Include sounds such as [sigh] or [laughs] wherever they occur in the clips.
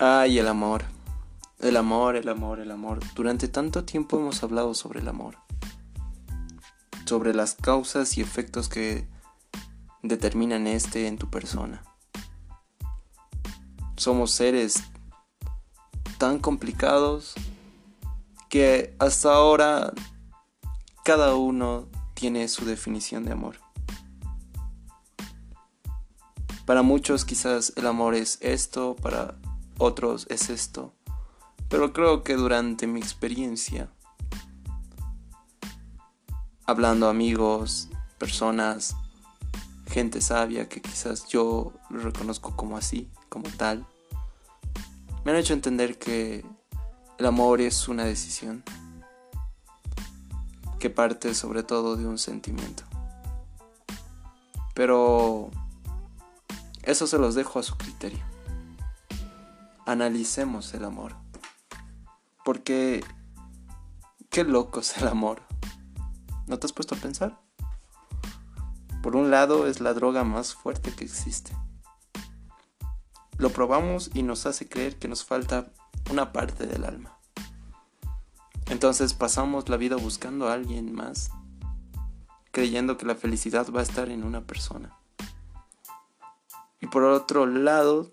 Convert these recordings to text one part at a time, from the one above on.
Ay, el amor. El amor, el amor, el amor. Durante tanto tiempo hemos hablado sobre el amor. Sobre las causas y efectos que determinan este en tu persona. Somos seres tan complicados que hasta ahora cada uno tiene su definición de amor. Para muchos quizás el amor es esto, para otros es esto, pero creo que durante mi experiencia, hablando amigos, personas, gente sabia que quizás yo lo reconozco como así, como tal, me han hecho entender que el amor es una decisión que parte sobre todo de un sentimiento. Pero eso se los dejo a su criterio. Analicemos el amor. Porque qué loco es el amor. ¿No te has puesto a pensar? Por un lado es la droga más fuerte que existe. Lo probamos y nos hace creer que nos falta una parte del alma. Entonces pasamos la vida buscando a alguien más, creyendo que la felicidad va a estar en una persona. Y por otro lado,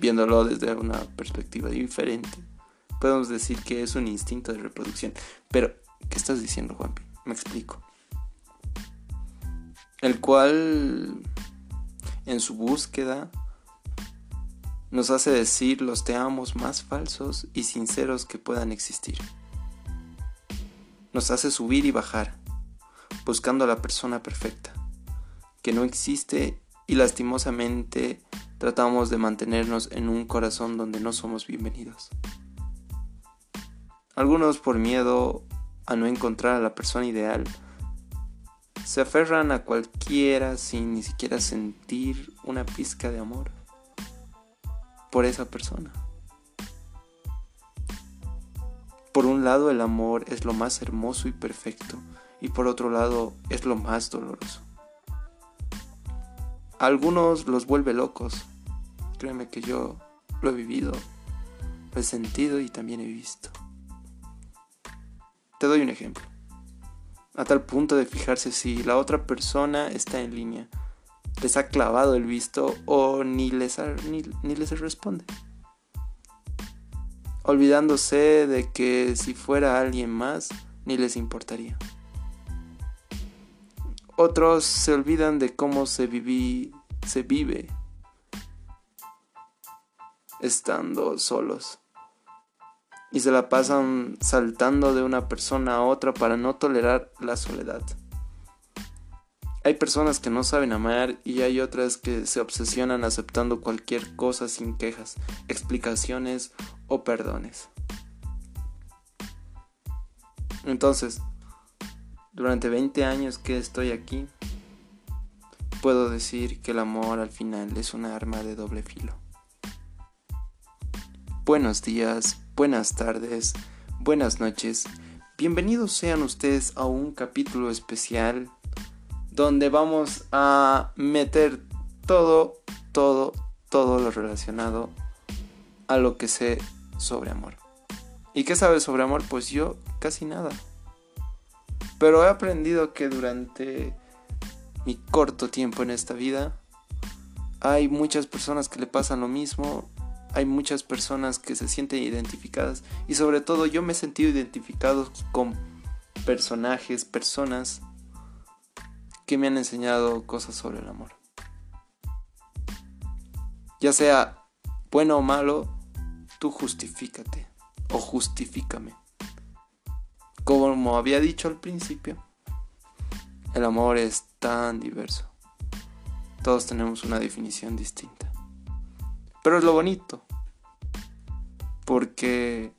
viéndolo desde una perspectiva diferente, podemos decir que es un instinto de reproducción. Pero, ¿qué estás diciendo, Juanpi? Me explico. El cual, en su búsqueda, nos hace decir los te amos más falsos y sinceros que puedan existir. Nos hace subir y bajar, buscando a la persona perfecta que no existe y lastimosamente tratamos de mantenernos en un corazón donde no somos bienvenidos. Algunos por miedo a no encontrar a la persona ideal se aferran a cualquiera sin ni siquiera sentir una pizca de amor por esa persona. Por un lado el amor es lo más hermoso y perfecto y por otro lado es lo más doloroso algunos los vuelve locos. Créeme que yo lo he vivido, lo he sentido y también he visto. Te doy un ejemplo. A tal punto de fijarse si la otra persona está en línea, les ha clavado el visto o ni les, ni, ni les responde. Olvidándose de que si fuera alguien más, ni les importaría. Otros se olvidan de cómo se, viví, se vive estando solos. Y se la pasan saltando de una persona a otra para no tolerar la soledad. Hay personas que no saben amar y hay otras que se obsesionan aceptando cualquier cosa sin quejas, explicaciones o perdones. Entonces, durante 20 años que estoy aquí, puedo decir que el amor al final es una arma de doble filo. Buenos días, buenas tardes, buenas noches. Bienvenidos sean ustedes a un capítulo especial donde vamos a meter todo, todo, todo lo relacionado a lo que sé sobre amor. ¿Y qué sabes sobre amor? Pues yo casi nada. Pero he aprendido que durante mi corto tiempo en esta vida hay muchas personas que le pasan lo mismo, hay muchas personas que se sienten identificadas y sobre todo yo me he sentido identificado con personajes, personas que me han enseñado cosas sobre el amor. Ya sea bueno o malo, tú justifícate o justifícame. Como había dicho al principio, el amor es tan diverso. Todos tenemos una definición distinta. Pero es lo bonito. Porque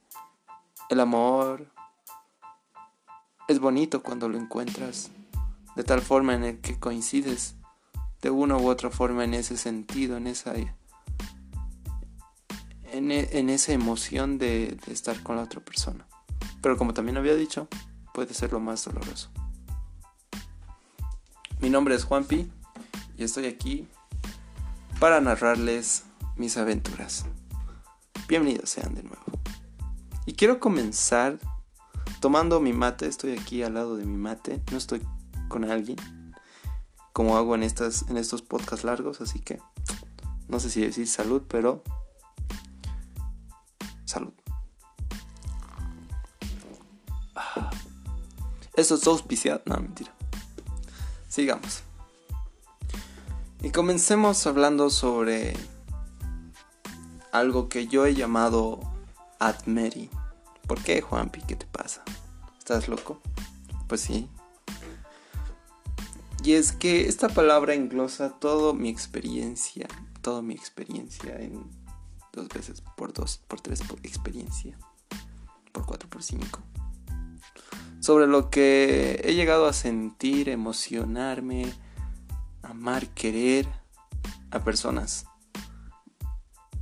el amor es bonito cuando lo encuentras de tal forma en el que coincides de una u otra forma en ese sentido, en esa en, e, esa emoción de estar con la otra persona. Pero como también había dicho, puede ser lo más doloroso. Mi nombre es Juanpi y estoy aquí para narrarles mis aventuras. Bienvenidos sean de nuevo. Y quiero comenzar tomando mi mate, estoy aquí al lado de mi mate, no estoy con alguien, como hago en, estas, en estos podcasts largos, así que no sé si decir salud, pero salud. Ah. Esto es auspiciado, no, mentira. Sigamos. Y comencemos hablando sobre algo que yo he llamado Admeri. ¿Por qué, Juanpi? ¿Qué te pasa? ¿Estás loco? Pues sí. Y es que esta palabra englosa toda mi experiencia, toda mi experiencia en dos veces por dos, por tres por experiencia, por cuatro, por cinco. Sobre lo que he llegado a sentir, emocionarme, amar, querer a personas,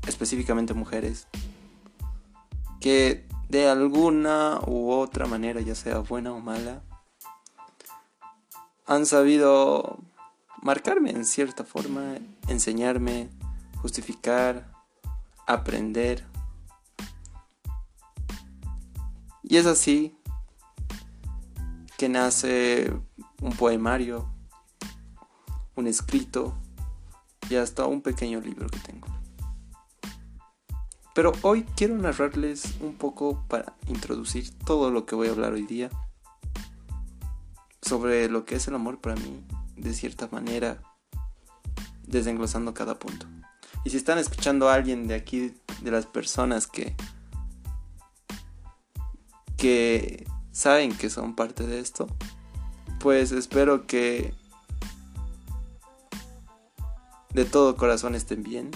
específicamente mujeres, que de alguna u otra manera, ya sea buena o mala, han sabido marcarme en cierta forma, enseñarme, justificar, aprender. Y es así que nace un poemario, un escrito y hasta un pequeño libro que tengo. Pero hoy quiero narrarles un poco para introducir todo lo que voy a hablar hoy día sobre lo que es el amor para mí, de cierta manera, desenglosando cada punto. Y si están escuchando a alguien de aquí, de las personas que que saben que son parte de esto, pues espero que de todo corazón estén bien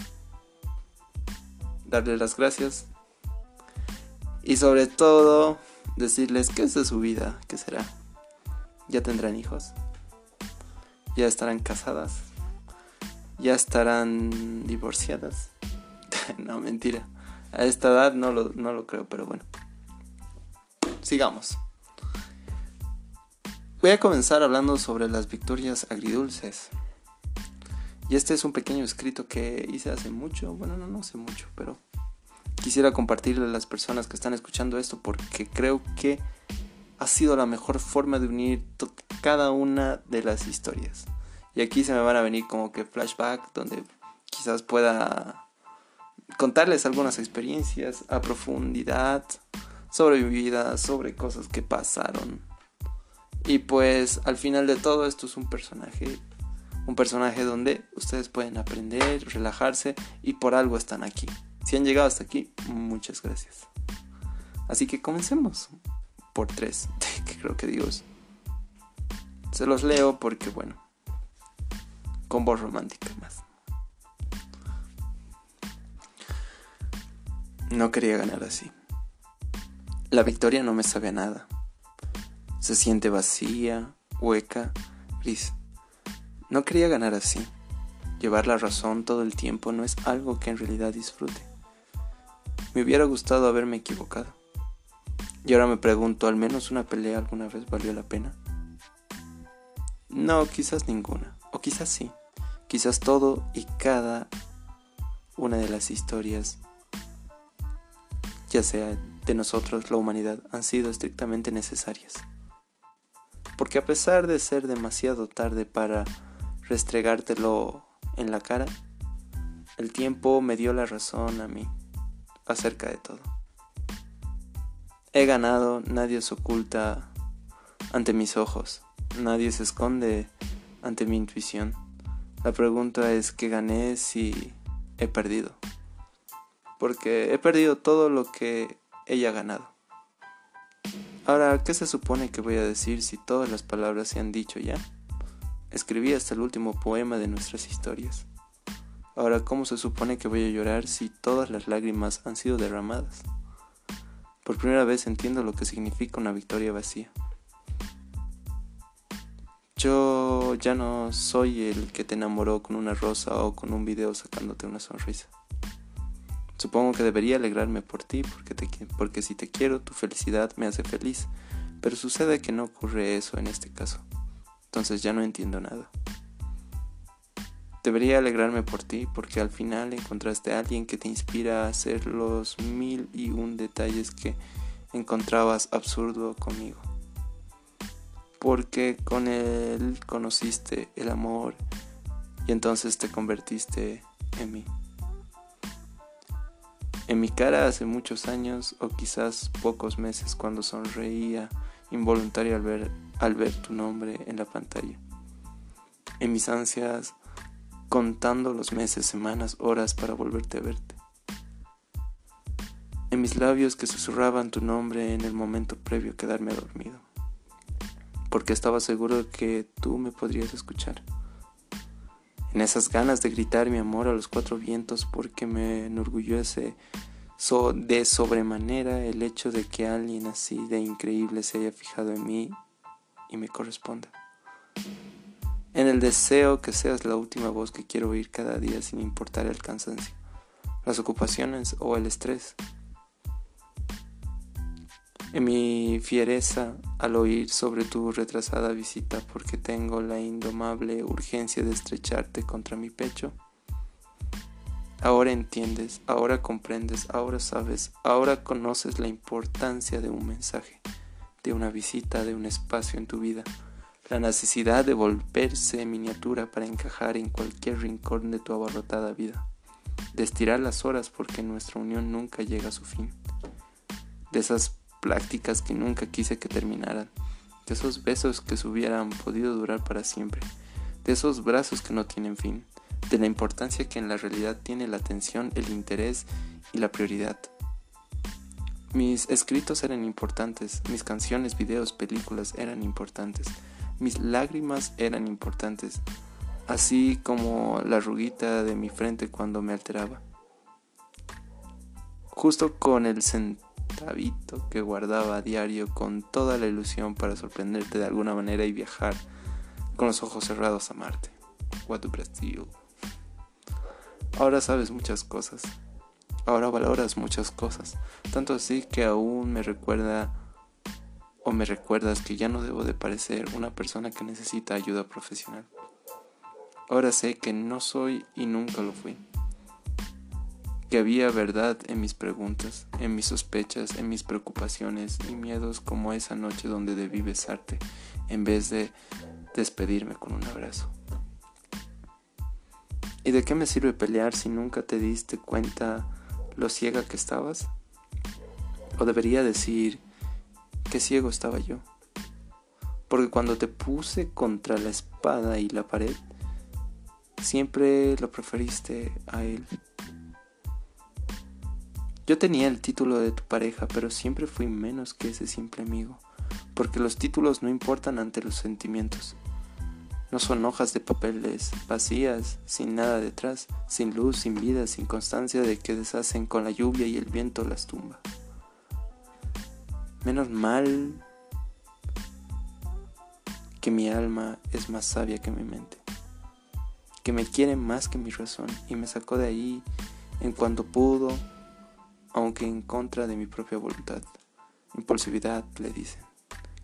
darles las gracias y sobre todo decirles que es de su vida, que será. Ya tendrán hijos, ya estarán casadas, ya estarán divorciadas. [laughs] no, mentira. A esta edad no lo, no lo creo, pero bueno. Sigamos. Voy a comenzar hablando sobre las victorias agridulces. Y este es un pequeño escrito que hice hace mucho, bueno, no, no hace mucho, pero quisiera compartirle a las personas que están escuchando esto porque creo que ha sido la mejor forma de unir cada una de las historias. Y aquí se me van a venir como que flashback donde quizás pueda contarles algunas experiencias a profundidad sobre mi sobre cosas que pasaron. Y pues al final de todo esto es un personaje un personaje donde ustedes pueden aprender, relajarse y por algo están aquí. Si han llegado hasta aquí, muchas gracias. Así que comencemos por tres, [laughs] que creo que Dios. Se los leo porque, bueno, con voz romántica más. No quería ganar así. La victoria no me sabe a nada. Se siente vacía, hueca, gris. No quería ganar así. Llevar la razón todo el tiempo no es algo que en realidad disfrute. Me hubiera gustado haberme equivocado. Y ahora me pregunto, ¿al menos una pelea alguna vez valió la pena? No, quizás ninguna. O quizás sí. Quizás todo y cada una de las historias, ya sea de nosotros, la humanidad, han sido estrictamente necesarias. Porque a pesar de ser demasiado tarde para restregártelo en la cara, el tiempo me dio la razón a mí acerca de todo. He ganado, nadie se oculta ante mis ojos, nadie se esconde ante mi intuición. La pregunta es qué gané si he perdido. Porque he perdido todo lo que ella ha ganado. Ahora, ¿qué se supone que voy a decir si todas las palabras se han dicho ya? Escribí hasta el último poema de nuestras historias. Ahora, ¿cómo se supone que voy a llorar si todas las lágrimas han sido derramadas? Por primera vez entiendo lo que significa una victoria vacía. Yo ya no soy el que te enamoró con una rosa o con un video sacándote una sonrisa. Supongo que debería alegrarme por ti porque, porque si te quiero, tu felicidad me hace feliz, pero sucede que no ocurre eso en este caso entonces ya no entiendo nada. Debería alegrarme por ti porque al final encontraste a alguien que te inspira a hacer los mil y un detalles que encontrabas absurdo conmigo. Porque con él conociste el amor y entonces te convertiste en mí. En mi cara hace muchos años o quizás pocos meses cuando sonreía involuntario al ver, al ver tu nombre en la pantalla. En mis ansias contando los meses, semanas, horas para volverte a verte. En mis labios que susurraban tu nombre en el momento previo a quedarme dormido, porque estaba seguro de que tú me podrías escuchar. En esas ganas de gritar mi amor a los cuatro vientos porque me enorgullece de sobremanera el hecho de que alguien así de increíble se haya fijado en mí y me corresponda en el deseo que seas la última voz que quiero oír cada día sin importar el cansancio, las ocupaciones o el estrés. En mi fiereza al oír sobre tu retrasada visita porque tengo la indomable urgencia de estrecharte contra mi pecho. Ahora entiendes, ahora comprendes, ahora sabes, ahora conoces la importancia de un mensaje, de una visita, de un espacio en tu vida. La necesidad de volverse miniatura para encajar en cualquier rincón de tu abarrotada vida, de estirar las horas porque nuestra unión nunca llega a su fin, de esas prácticas que nunca quise que terminaran, de esos besos que se hubieran podido durar para siempre, de esos brazos que no tienen fin, de la importancia que en la realidad tiene la atención, el interés y la prioridad. Mis escritos eran importantes, mis canciones, videos, películas eran importantes, mis lágrimas eran importantes, así como la ruguita de mi frente cuando me alteraba. Justo con el centavito que guardaba a diario con toda la ilusión para sorprenderte de alguna manera y viajar con los ojos cerrados a Marte. What do Brasil. Ahora sabes muchas cosas. Ahora valoras muchas cosas. Tanto así que aún me recuerda o me recuerdas que ya no debo de parecer una persona que necesita ayuda profesional. Ahora sé que no soy y nunca lo fui. Que había verdad en mis preguntas, en mis sospechas, en mis preocupaciones y miedos como esa noche donde debí besarte en vez de despedirme con un abrazo. ¿Y de qué me sirve pelear si nunca te diste cuenta lo ciega que estabas? O debería decir, qué ciego estaba yo. Porque cuando te puse contra la espada y la pared, siempre lo preferiste a él. Yo tenía el título de tu pareja, pero siempre fui menos que ese simple amigo, porque los títulos no importan ante los sentimientos. No son hojas de papeles vacías, sin nada detrás, sin luz, sin vida, sin constancia de que deshacen con la lluvia y el viento las tumba. Menos mal que mi alma es más sabia que mi mente, que me quiere más que mi razón y me sacó de ahí en cuanto pudo, aunque en contra de mi propia voluntad. Impulsividad, le dicen.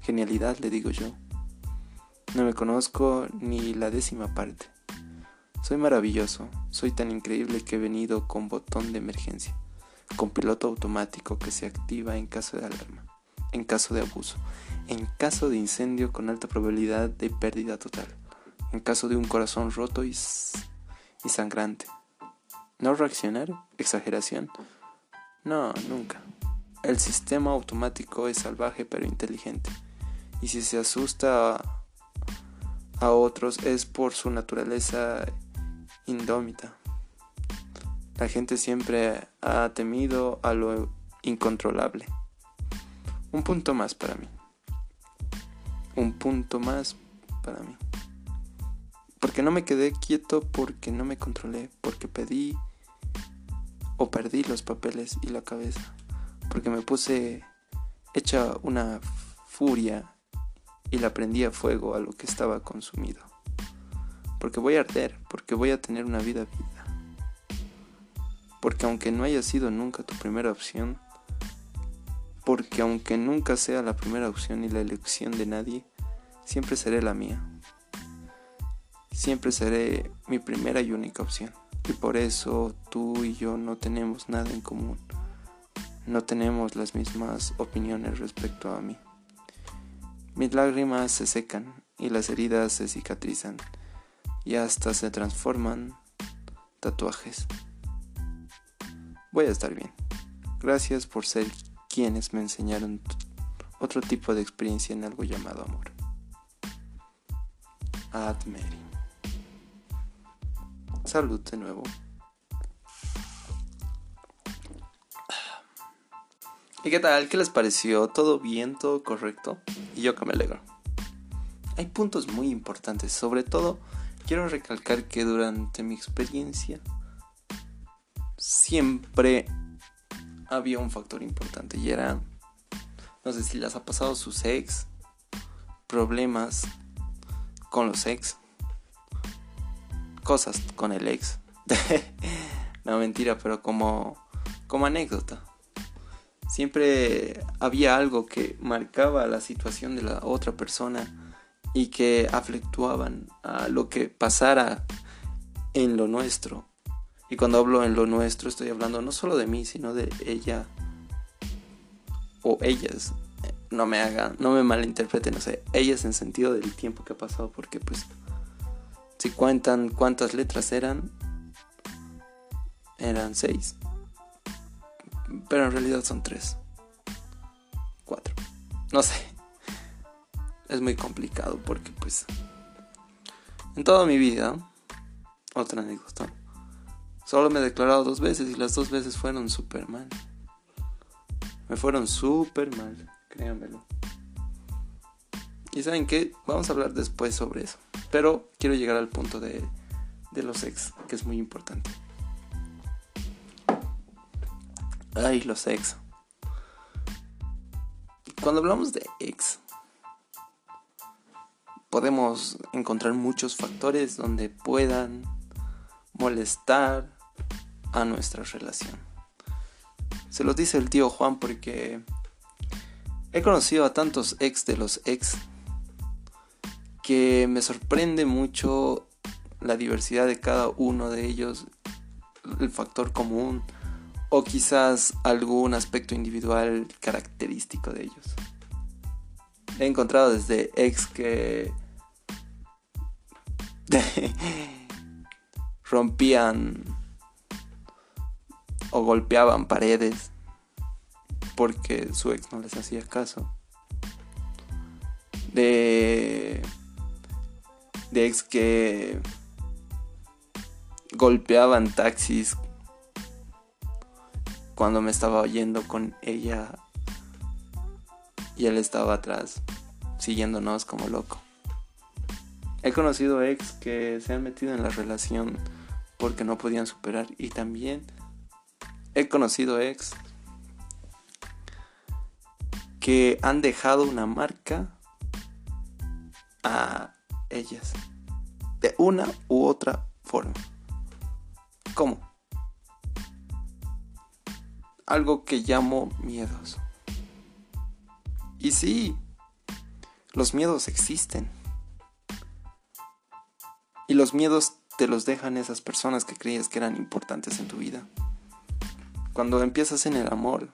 Genialidad, le digo yo. No me conozco ni la décima parte. Soy maravilloso, soy tan increíble que he venido con botón de emergencia, con piloto automático que se activa en caso de alarma en caso de abuso, en caso de incendio con alta probabilidad de pérdida total, en caso de un corazón roto y, sangrante. ¿No reaccionar? ¿Exageración? No, nunca. El sistema automático es salvaje pero inteligente, y si se asusta a, otros es por su naturaleza indómita. La gente siempre ha temido a lo incontrolable. Un punto más para mí. Un punto más para mí. Porque no me quedé quieto, porque no me controlé, porque pedí o perdí los papeles y la cabeza, porque me puse hecha una furia y la prendí a fuego a lo que estaba consumido. Porque voy a arder, porque voy a tener una vida vida. Porque aunque no haya sido nunca tu primera opción, porque aunque nunca sea la primera opción y la elección de nadie, siempre seré la mía. siempre seré mi primera y única opción. Y por eso tú y yo no tenemos nada en común. No tenemos las mismas opiniones respecto a mí. Mis lágrimas se secan y las heridas se cicatrizan y hasta se transforman tatuajes. Voy a estar bien. Gracias por ser quienes me enseñaron otro tipo de experiencia en algo llamado amor. Admeri. Salud de nuevo. ¿Y qué tal? ¿Qué les pareció? ¿Todo bien? ¿Todo correcto? Y yo que me alegro. Hay puntos muy importantes, sobre todo quiero recalcar que durante mi experiencia siempre había un factor importante y era, no sé si les ha pasado sus ex, problemas con los ex, cosas con el ex. [laughs] no mentira, pero como, como anécdota. Siempre había algo que marcaba la situación de la otra persona y que aflectuaban a lo que pasara en lo nuestro. Y cuando hablo en lo nuestro estoy hablando no solo de mí, sino de ella o ellas. No me hagan, no me malinterpreten, no sé, ellas en sentido del tiempo que ha pasado, porque pues si cuentan cuántas letras eran, eran seis. Pero en realidad son tres. Cuatro. No sé es muy complicado porque pues en toda mi vida, otra anécdota, solo me he declarado dos veces y las dos veces fueron súper mal. Me fueron súper mal, créanmelo. Y saben qué, vamos a hablar después sobre eso. Pero quiero llegar al punto de, de los ex, que es muy importante. Ay, los ex. Cuando hablamos de ex, podemos encontrar muchos factores donde puedan molestar a nuestra relación. Se los dice el tío Juan porque he conocido a tantos ex de los ex que me sorprende mucho la diversidad de cada uno de ellos, el factor común o quizás algún aspecto individual característico de ellos. He encontrado desde ex que [laughs] rompían o golpeaban paredes porque su ex no les hacía caso. De, de ex que golpeaban taxis cuando me estaba oyendo con ella y él estaba atrás siguiéndonos como loco. He conocido ex que se han metido en la relación porque no podían superar y también he conocido ex que han dejado una marca a ellas de una u otra forma. ¿Cómo? Algo que llamo miedos. Y sí, los miedos existen. Y los miedos te los dejan esas personas que creías que eran importantes en tu vida. Cuando empiezas en el amor,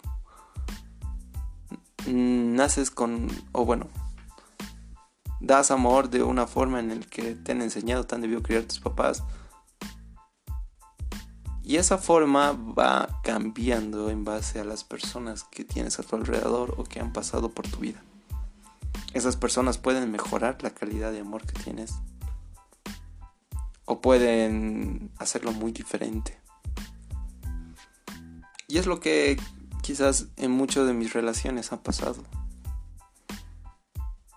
naces con, o bueno, das amor de una forma en el que te han enseñado, tan debió criar tus papás. Y esa forma va cambiando en base a las personas que tienes a tu alrededor o que han pasado por tu vida. Esas personas pueden mejorar la calidad de amor que tienes o pueden hacerlo muy diferente. Y es lo que quizás en muchas de mis relaciones ha pasado.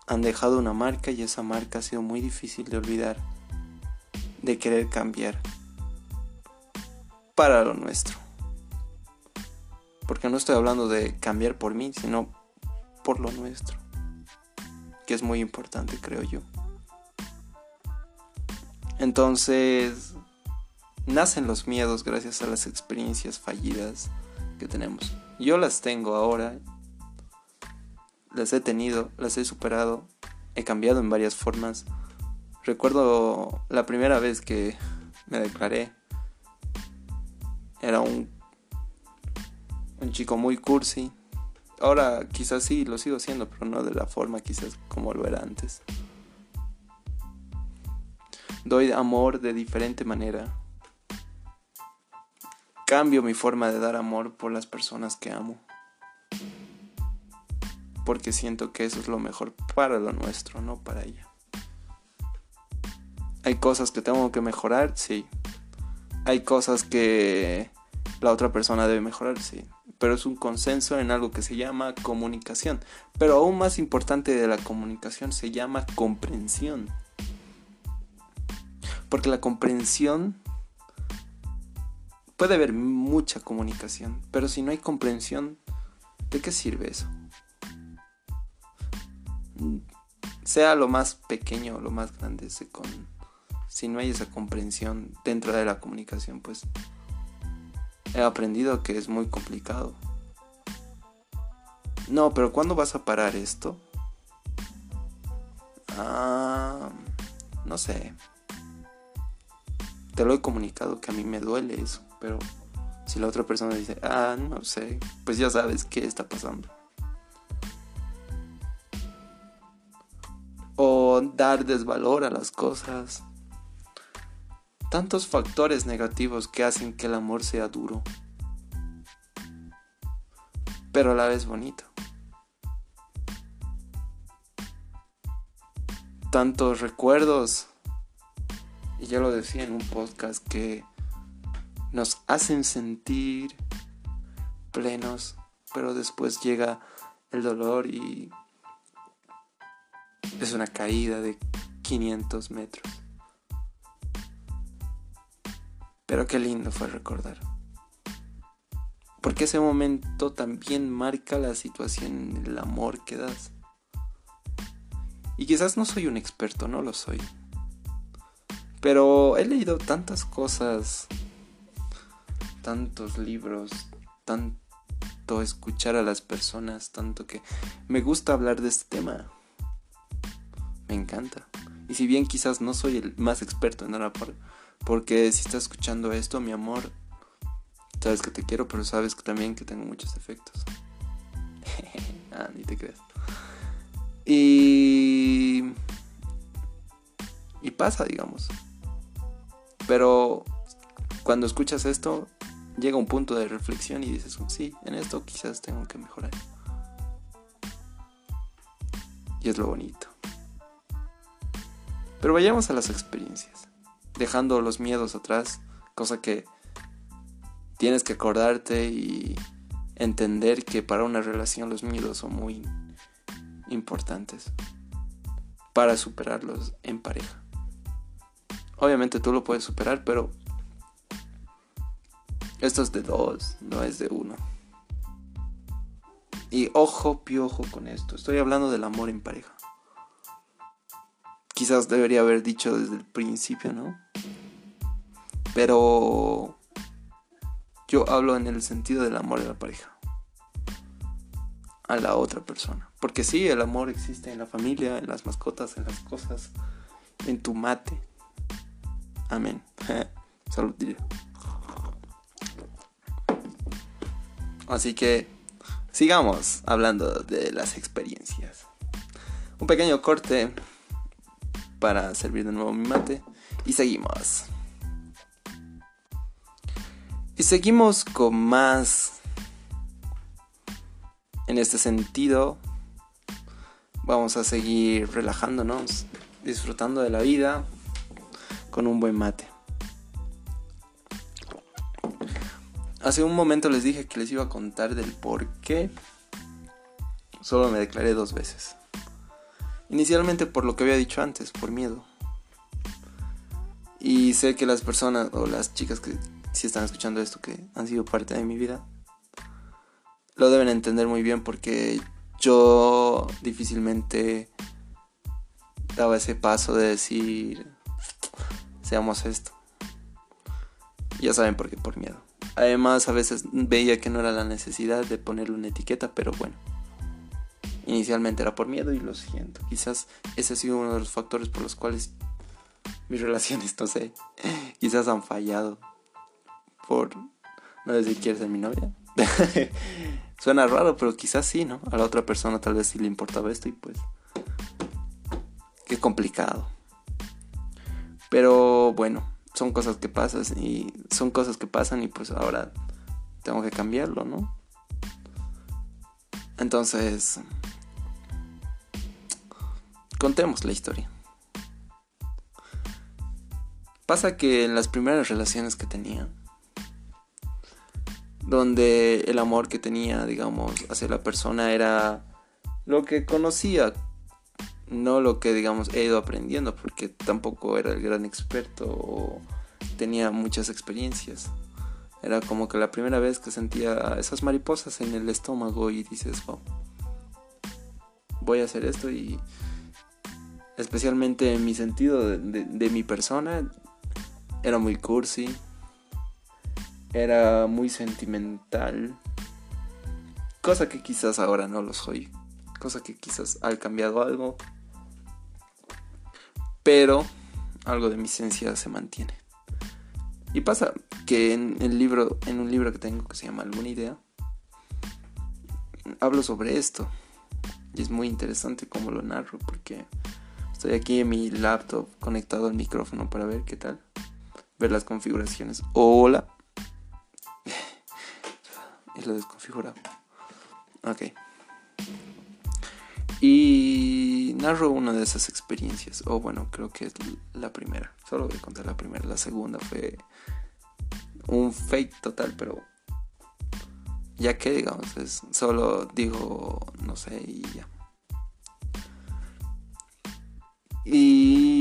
Han dejado una marca y esa marca ha sido muy difícil de olvidar, de querer cambiar para lo nuestro. Porque no estoy hablando de cambiar por mí, sino por lo nuestro, que es muy importante, creo yo. Entonces, nacen los miedos gracias a las experiencias fallidas que tenemos. Yo las tengo ahora, las he tenido, las he superado, he cambiado en varias formas recuerdo la primera vez que me declaré. Era un, un chico muy cursi. Ahora quizás sí lo sigo siendo, pero no de la forma quizás como lo era antes. Doy amor de diferente manera. Cambio mi forma de dar amor por las personas que amo. Porque siento que eso es lo mejor para lo nuestro, no para ella. Hay cosas que tengo que mejorar, sí. Hay cosas que la otra persona debe mejorar, sí. Pero es un consenso en algo que se llama comunicación. Pero aún más importante de la comunicación se llama comprensión. Porque la comprensión puede haber mucha comunicación, pero si no hay comprensión, ¿de qué sirve eso? Sea lo más pequeño o lo más grande, se con si no hay esa comprensión dentro de la comunicación, pues he aprendido que es muy complicado. No, pero ¿cuándo vas a parar esto? Ah, no sé. Te lo he comunicado que a mí me duele eso, pero si la otra persona dice, ah, no sé, pues ya sabes qué está pasando. O dar desvalor a las cosas tantos factores negativos que hacen que el amor sea duro, pero a la vez bonito. Tantos recuerdos, y ya lo decía en un podcast, que nos hacen sentir plenos, pero después llega el dolor y es una caída de 500 metros. Pero qué lindo fue recordar. Porque ese momento también marca la situación el amor que das. Y quizás no soy un experto, no lo soy. Pero he leído tantas cosas, tantos libros, tanto escuchar a las personas, tanto que me gusta hablar de este tema. Me encanta. Y si bien quizás no soy el más experto en nada por porque si estás escuchando esto, mi amor, sabes que te quiero, pero sabes que también que tengo muchos defectos. [laughs] ah, ni te creas. Y... Y pasa, digamos. Pero cuando escuchas esto, llega un punto de reflexión y dices, sí, en esto quizás tengo que mejorar. Y es lo bonito. Pero vayamos a las experiencias dejando los miedos atrás, cosa que tienes que acordarte y entender que para una relación los miedos son muy importantes para superarlos en pareja. Obviamente tú lo puedes superar, pero esto es de dos, no es de uno. Y ojo, piojo con esto. Estoy hablando del amor en pareja. Quizás debería haber dicho desde el principio, ¿no? Pero yo hablo en el sentido del amor de la pareja. A la otra persona. Porque sí, el amor existe en la familia, en las mascotas, en las cosas, en tu mate. Amén. [laughs] Salud, Así que sigamos hablando de las experiencias. Un pequeño corte para servir de nuevo mi mate y seguimos. Y seguimos con más en este sentido. Vamos a seguir relajándonos, disfrutando de la vida con un buen mate. Hace un momento les dije que les iba a contar del por qué solo me declaré dos veces. Inicialmente por lo que había dicho antes, por miedo. Y sé que las personas o las chicas que si están escuchando esto, que han sido parte de mi vida, lo deben entender muy bien porque yo difícilmente daba ese paso de decir, seamos esto. Ya saben por qué, por miedo. Además, a veces veía que no era la necesidad de ponerle una etiqueta, pero bueno. Inicialmente era por miedo y lo siento. Quizás ese ha sido uno de los factores por los cuales mis [laughs] relaciones, no sé, quizás han fallado por no decir quieres ser mi novia. [laughs] Suena raro, pero quizás sí, ¿no? A la otra persona tal vez sí le importaba esto y pues... Qué complicado. Pero bueno, son cosas que pasan y son cosas que pasan y pues ahora tengo que cambiarlo, ¿no? Entonces, contemos la historia. Pasa que en las primeras relaciones que tenía, donde el amor que tenía, digamos, hacia la persona era lo que conocía, no lo que, digamos, he ido aprendiendo, porque tampoco era el gran experto o tenía muchas experiencias. Era como que la primera vez que sentía esas mariposas en el estómago y dices, voy a hacer esto y especialmente en mi sentido de mi persona, era muy cursi, era muy sentimental, cosa que quizás ahora no lo soy, cosa que quizás ha cambiado algo, pero algo de mi esencia se mantiene. Y pasa que en el libro, en un libro que tengo que se llama Alguna idea, hablo sobre esto. Y es muy interesante cómo lo narro porque estoy aquí en mi laptop conectado al micrófono para ver qué tal ver las configuraciones. Hola. [laughs] y lo desconfigurado. Ok. Y narro una de esas experiencias. O bueno, creo que es la primera. Solo voy a contar la primera. La segunda fue un fake total, pero ya que digamos, solo digo, no sé, y ya.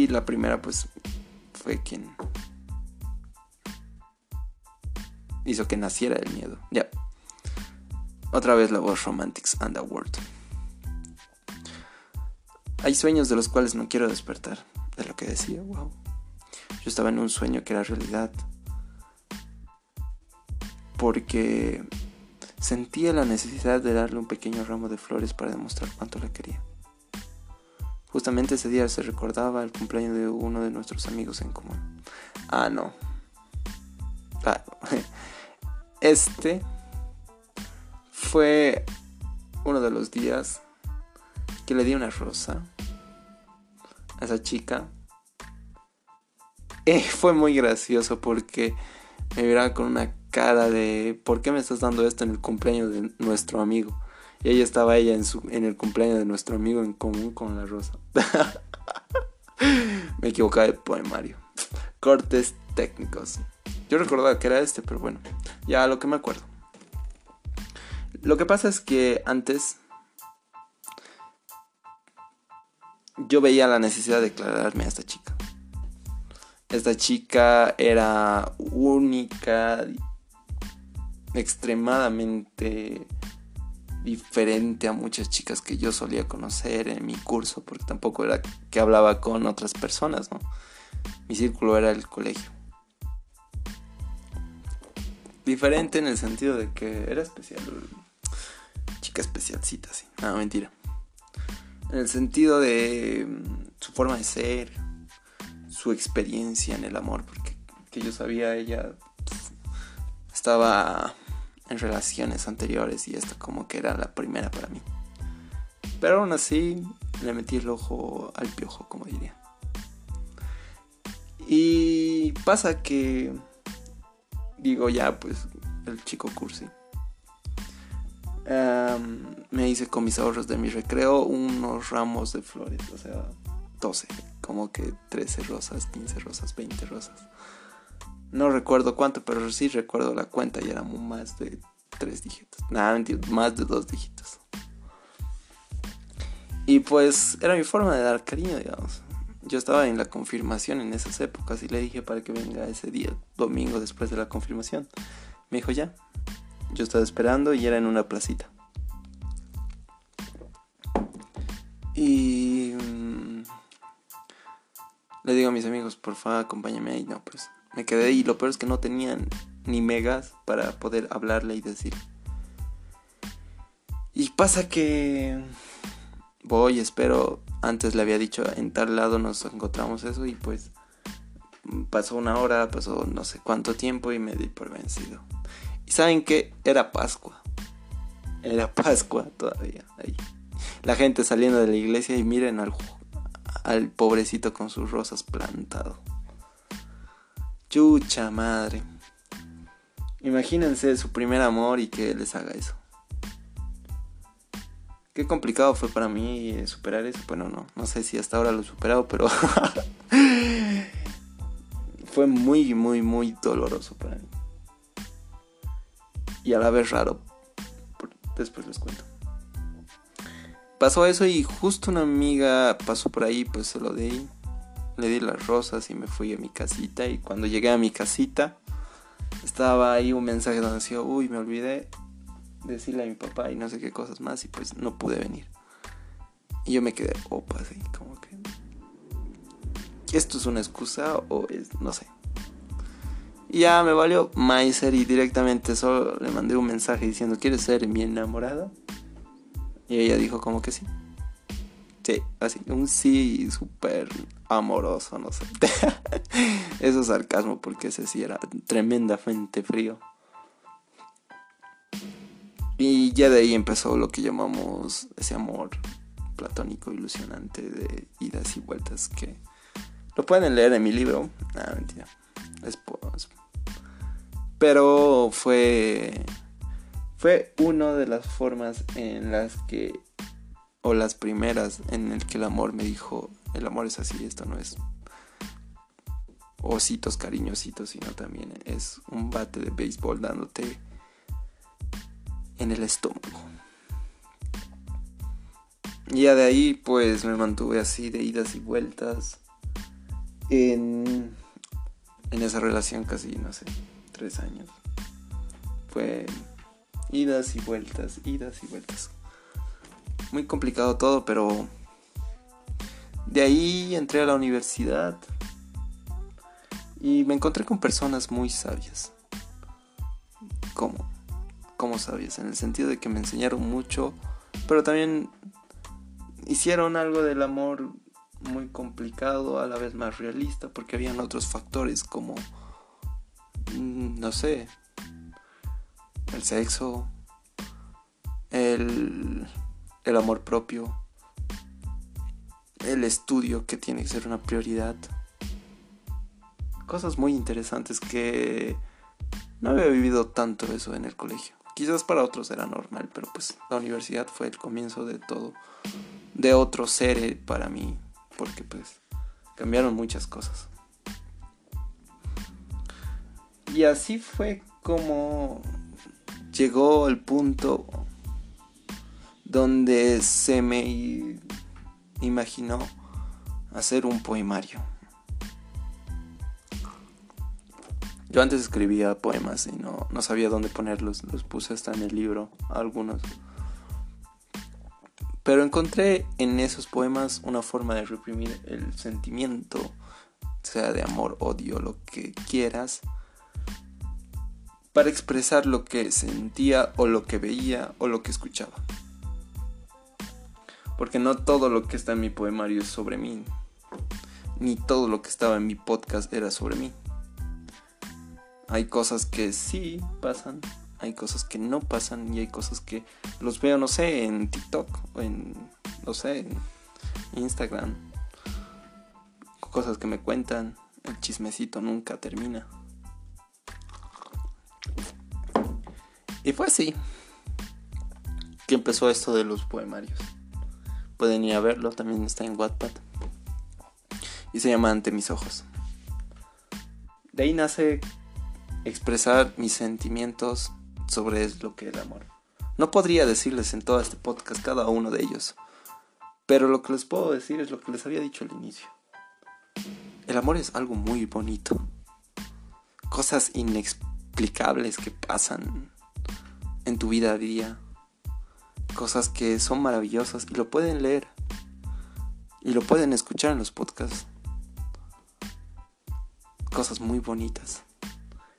Y la primera pues fue quien hizo que naciera el miedo. Ya. Otra vez la voz Romantics Underworld. Hay sueños de los cuales no quiero despertar. De lo que decía, wow. Yo estaba en un sueño que era realidad. Porque sentía la necesidad de darle un pequeño ramo de flores para demostrar cuánto la quería. Justamente ese día se recordaba el cumpleaños de uno de nuestros amigos en común. Ah, no. Ah, [laughs] Este fue uno de los días que le di una rosa a esa chica. [laughs] Eh, fue muy gracioso porque me miraba con una cara de ¿por qué me estás dando esto en el cumpleaños de nuestro amigo? Y ahí estaba ella en, su, en el cumpleaños de nuestro amigo en común con la rosa. [laughs] me equivocaba de poemario. Cortes técnicos. Yo recordaba que era este, pero bueno, ya lo que me acuerdo. Lo que pasa es que antes yo veía la necesidad de declararme a esta chica. Esta chica era única, extremadamente diferente a muchas chicas que yo solía conocer en mi curso, porque tampoco era que hablaba con otras personas, ¿no? Mi círculo era el colegio diferente en el sentido de que era especial. Chica especialcita, sí. No, mentira. En el sentido de mm, su forma de ser, su experiencia en el amor, porque que yo sabía ella estaba en relaciones anteriores y esta como que era la primera para mí. Pero aún así le metí el ojo al piojo, como diría. Y pasa que digo ya, pues el chico cursi. me hice con mis ahorros de mi recreo unos ramos de flores, o sea, 12, como que 13 rosas, 15 rosas, 20 rosas. No recuerdo cuánto, pero sí recuerdo la cuenta y éramos más de 3 dígitos. Nada, más de 2 dígitos. Y pues era mi forma de dar cariño, digamos yo estaba en la confirmación en esas épocas y le dije para que venga ese día, domingo después de la confirmación. Me dijo ya. Yo estaba esperando y era en una placita. Y mm, le digo a mis amigos, por favor, acompáñame ahí. No, pues me quedé y lo peor es que no tenían ni megas para poder hablarle y decir. Y pasa que voy, espero, antes le había dicho en tal lado nos encontramos eso y pues Pasó una hora, pasó no sé cuánto tiempo y me di por vencido. Y saben que era Pascua. Era Pascua todavía. La gente saliendo de la iglesia y miren al, al pobrecito con sus rosas plantado. Chucha madre. Imagínense su primer amor y que les haga eso. Qué complicado fue para mí superar eso. Bueno, no, no sé si hasta ahora lo he superado, pero [laughs] fue muy, muy, muy doloroso para mí. Y a la vez raro. Después les cuento. Pasó eso y justo una amiga pasó por ahí, pues se lo di. Le di las rosas y me fui a mi casita. Y cuando llegué a mi casita, estaba ahí un mensaje donde decía, uy, me olvidé decirle a mi papá y no sé qué cosas más y pues no pude venir. Y yo me quedé, opa, así como que... ¿Esto es una excusa o es, no sé? Y ya me valió Maiser y directamente solo le mandé un mensaje diciendo, ¿quieres ser mi enamorada? Y ella dijo como que sí. Sí, así, un sí súper amoroso, no sé. [laughs] Eso es sarcasmo porque ese sí era tremendamente frío. Y ya de ahí empezó lo que llamamos ese amor platónico ilusionante de idas y vueltas que lo pueden leer en mi libro. Ah, mentira. Es, pero fue fue una de las formas en las que o las primeras en el que el amor me dijo, el amor es así, esto no es ositos cariñositos, sino también es un bate de béisbol dándote en el estómago. Y ya de ahí pues me mantuve así de idas y vueltas en, en esa relación casi, no sé, tres años. Fue idas y vueltas, idas y vueltas. Muy complicado todo, pero de ahí entré a la universidad y me encontré con personas muy sabias. ¿Cómo? como sabias, en el sentido de que me enseñaron mucho, pero también hicieron algo del amor muy complicado, a la vez más realista, porque habían otros factores como, mm, no sé, el sexo, el, el amor propio, el estudio que tiene que ser una prioridad. Cosas muy interesantes que no había vivido tanto eso en el colegio. Quizás para otros era normal, pero pues la universidad fue el comienzo de todo, de otro ser para mí, porque pues cambiaron muchas cosas. Y así fue como llegó el punto donde se me imaginó hacer un poemario. Yo antes escribía poemas y no, no sabía dónde ponerlos, los puse hasta en el libro, algunos. Pero encontré en esos poemas una forma de reprimir el sentimiento, sea de amor, odio, lo que quieras, para expresar lo que sentía o lo que veía o lo que escuchaba. Porque no todo lo que está en mi poemario es sobre mí, ni todo lo que estaba en mi podcast era sobre mí. Hay cosas que sí pasan, hay cosas que no pasan y hay cosas que los veo, no sé, en TikTok o en, no sé, en Instagram. Cosas que me cuentan, el chismecito nunca termina. Y fue así que empezó esto de los poemarios. Pueden ir a verlo, también está en Wattpad. Y se llama Ante mis ojos. De ahí nace expresar mis sentimientos sobre lo que es el amor. No podría decirles en todo este podcast cada uno de ellos, pero lo que les puedo decir es lo que les había dicho al inicio. El amor es algo muy bonito. Cosas inexplicables que pasan en tu vida a día. Cosas que son maravillosas y lo pueden leer. Y lo pueden escuchar en los podcasts. Cosas muy bonitas.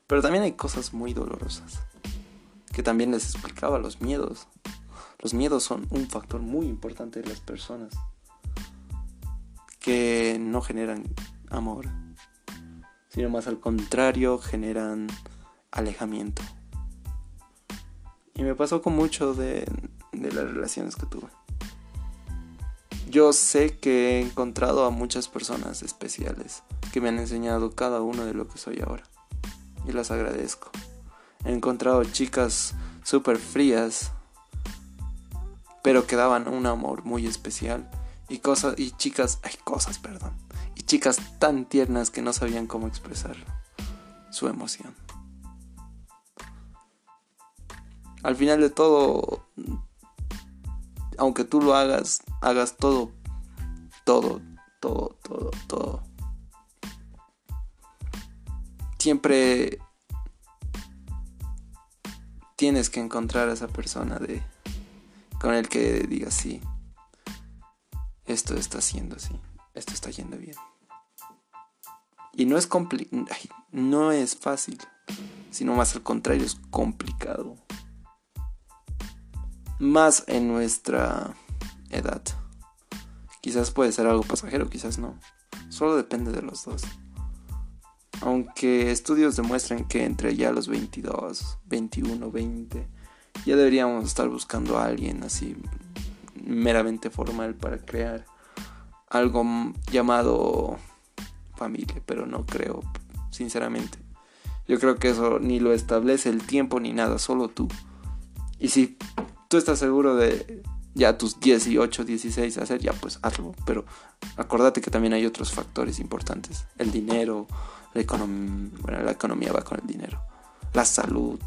Pero también hay cosas muy dolorosas. Que también les explicaba los miedos. Los miedos son un factor muy importante de las personas. Que no generan amor. sino más al contrario, generan alejamiento. Y me pasó con mucho de, de las relaciones que tuve. Yo sé que he encontrado a muchas personas especiales que me han enseñado cada uno de lo que soy ahora. Y las agradezco. He encontrado chicas súper frías, pero que daban un amor muy especial. Y cosas, y chicas, hay cosas, perdón. Y chicas tan tiernas que no sabían cómo expresar su emoción. Al final de todo, aunque tú lo hagas, hagas todo, todo, todo, todo, todo. Siempre tienes que encontrar a esa persona de con el que digas sí. Esto está haciendo así, esto está yendo bien. Y no es no es fácil, sino más al contrario es complicado más en nuestra edad. Quizás puede ser algo pasajero, quizás no. Solo depende de los dos. Aunque estudios demuestran que entre ya los 22, 21, 20, ya deberíamos estar buscando a alguien así meramente formal para crear algo llamado familia, pero no creo, sinceramente. Yo creo que eso ni lo establece el tiempo ni nada, solo tú. Y si tú estás seguro de ya tus 18, 16 hacer, ya pues hazlo. Pero acordate que también hay otros factores importantes. El dinero, la economía, bueno, la economía va con el dinero. La salud,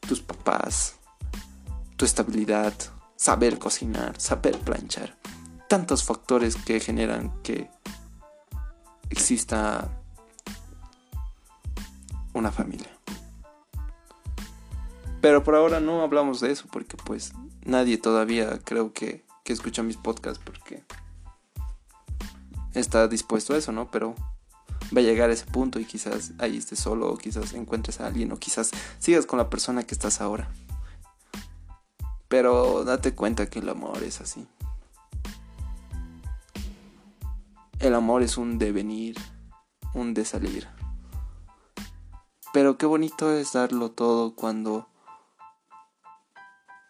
tus papás, tu estabilidad, saber cocinar, saber planchar. Tantos factores que generan que exista una familia. Pero por ahora no hablamos de eso porque pues nadie todavía creo que, que escucha mis podcasts porque está dispuesto a eso, ¿no? Pero va a llegar a ese punto y quizás ahí estés solo o quizás encuentres a alguien o quizás sigas con la persona que estás ahora. Pero date cuenta que el amor es así. El amor es un devenir, un de salir. Pero qué bonito es darlo todo cuando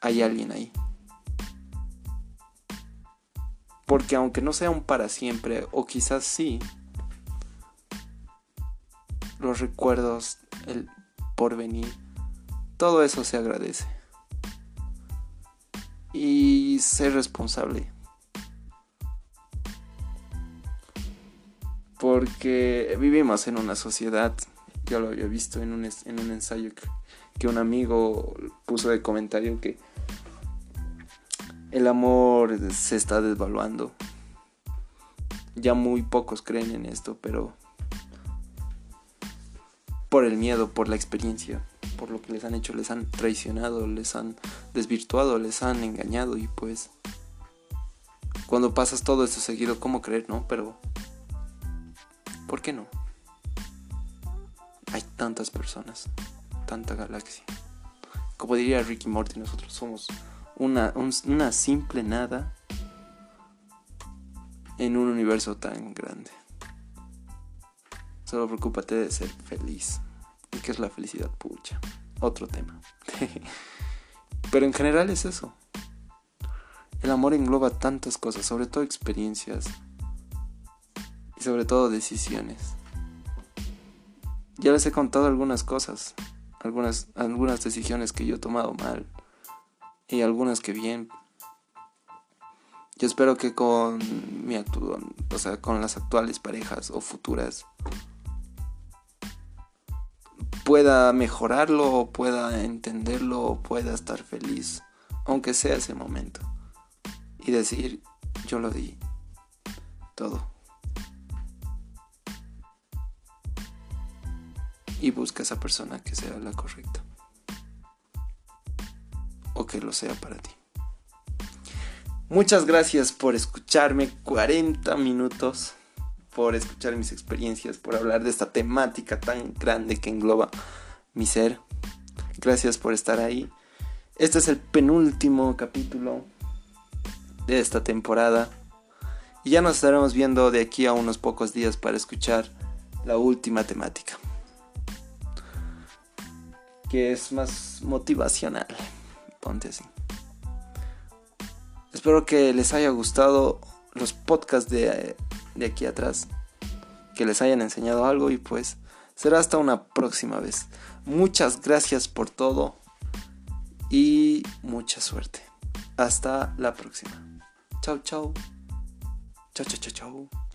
hay alguien ahí. Porque aunque no sea un para siempre, o quizás sí, los recuerdos, el porvenir, todo eso se agradece. Y ser responsable. Porque vivimos en una sociedad, yo lo había visto en un, en un ensayo que que un amigo puso de comentario que el amor se está desvaluando. Ya muy pocos creen en esto, pero por el miedo, por la experiencia, por lo que les han hecho, les han traicionado, les han desvirtuado, les han engañado y pues cuando pasas todo esto seguido, ¿cómo creer, no? Pero ¿por qué no? Hay tantas personas tanta galaxia. Como diría Ricky Morty, nosotros somos una, una simple nada en un universo tan grande. Solo preocúpate de ser feliz. ¿Y qué es la felicidad? Pucha. Otro tema. [laughs] Pero en general es eso. El amor engloba tantas cosas, sobre todo experiencias y sobre todo decisiones. Ya les he contado algunas cosas algunas, algunas decisiones que yo he tomado mal y algunas que bien. Yo espero que con mi o sea, con las actuales parejas o futuras pueda mejorarlo, pueda entenderlo, pueda estar feliz, aunque sea ese momento. Y decir, yo lo di todo. y busca esa persona que sea la correcta. Que lo sea para ti. Muchas gracias por escucharme 40 minutos, por escuchar mis experiencias, por hablar de esta temática tan grande que engloba mi ser. Gracias por estar ahí. Este es el penúltimo capítulo de esta temporada. Y ya nos estaremos viendo de aquí a unos pocos días para escuchar la última temática. Que es más motivacional. Espero que les haya gustado los podcasts de, de aquí atrás. Que les hayan enseñado algo y pues será hasta una próxima vez. Muchas gracias por todo y mucha suerte. Hasta la próxima. Chao, chao. Chao, chao, chao, chao.